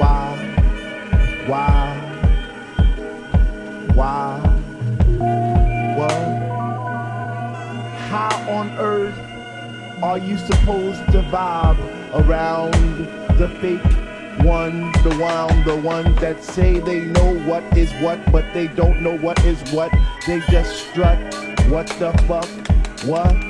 why? Why? Why? What? How on earth are you supposed to vibe around the fake one, the one, the one that say they know what is what, but they don't know what is what. They just strut. What the fuck? What?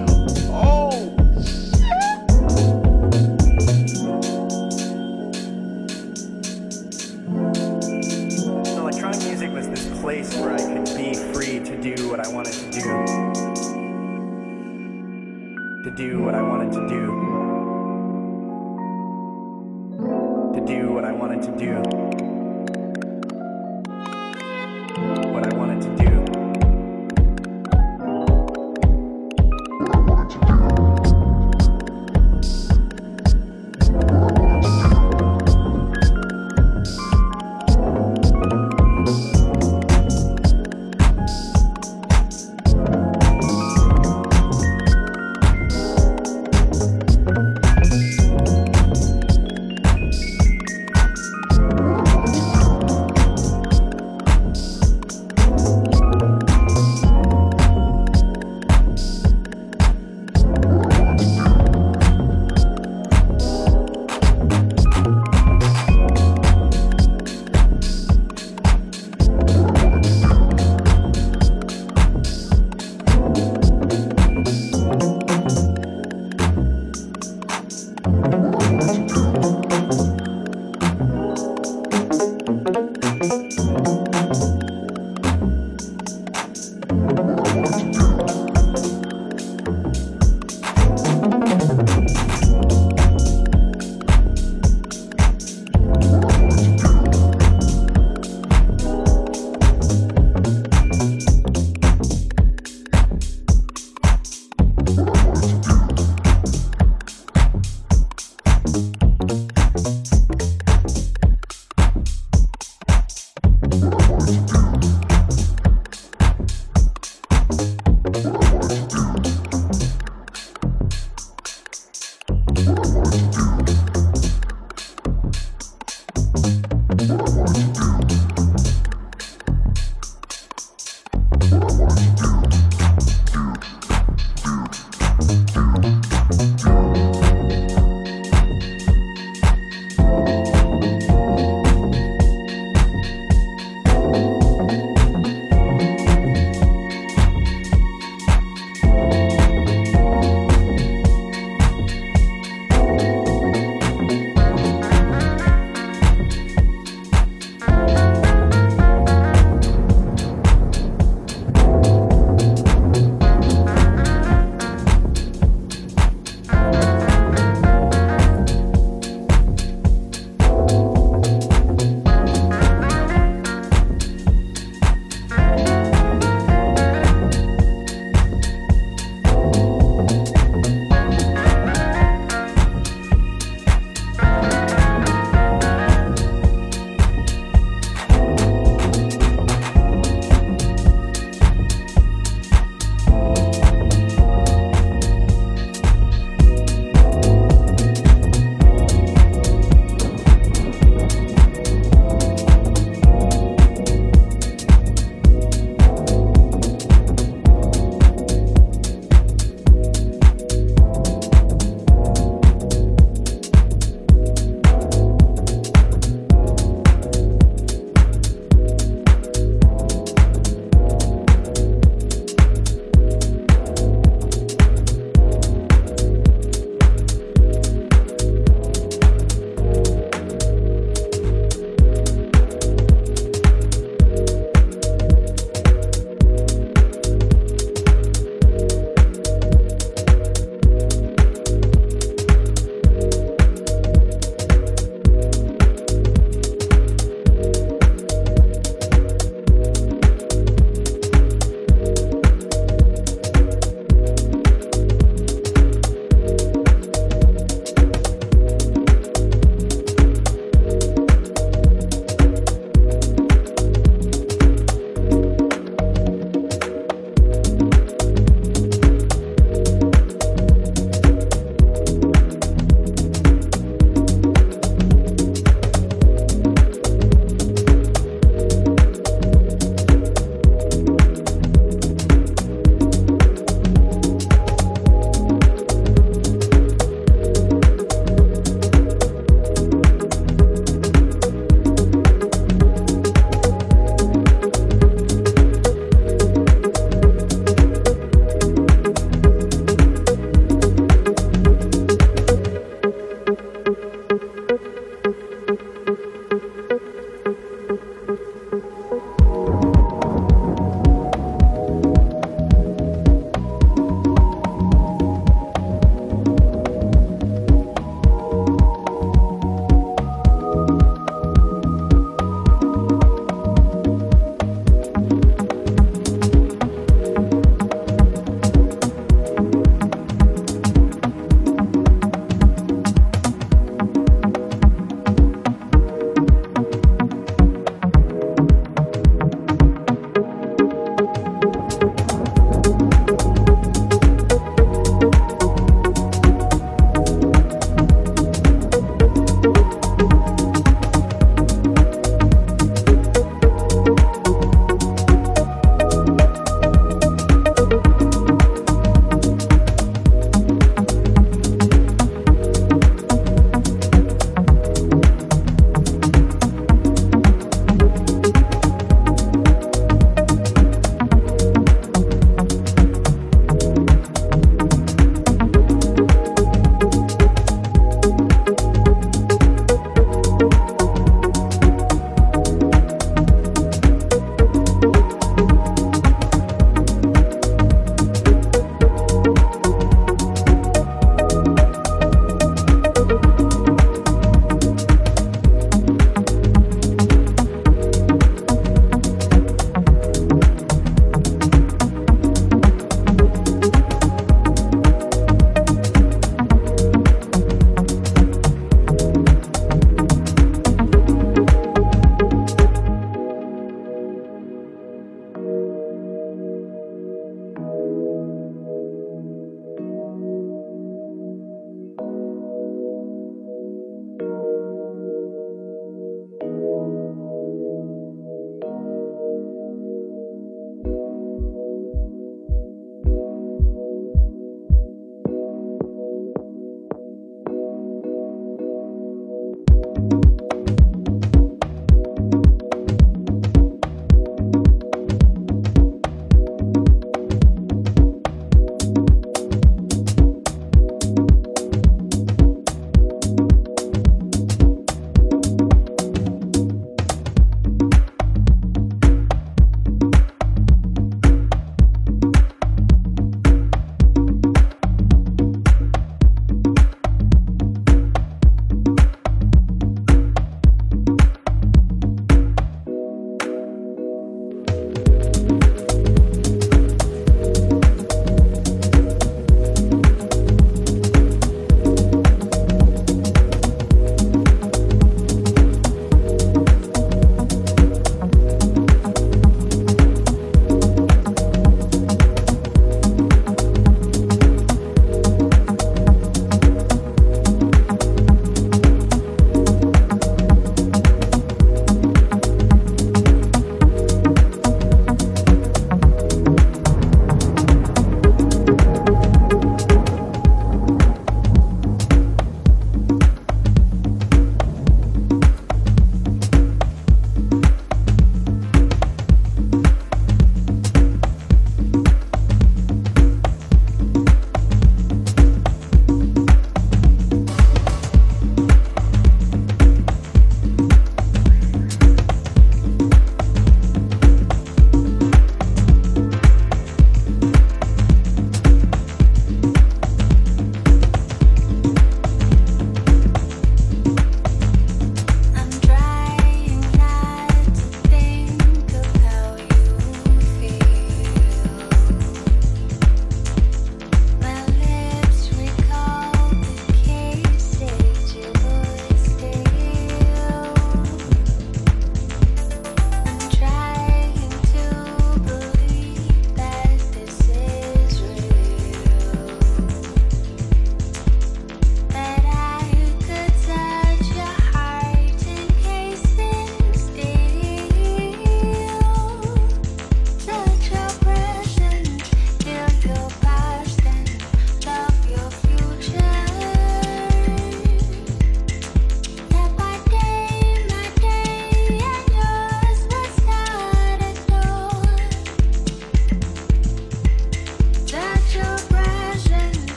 To do what I wanted to do. To do what I wanted to do.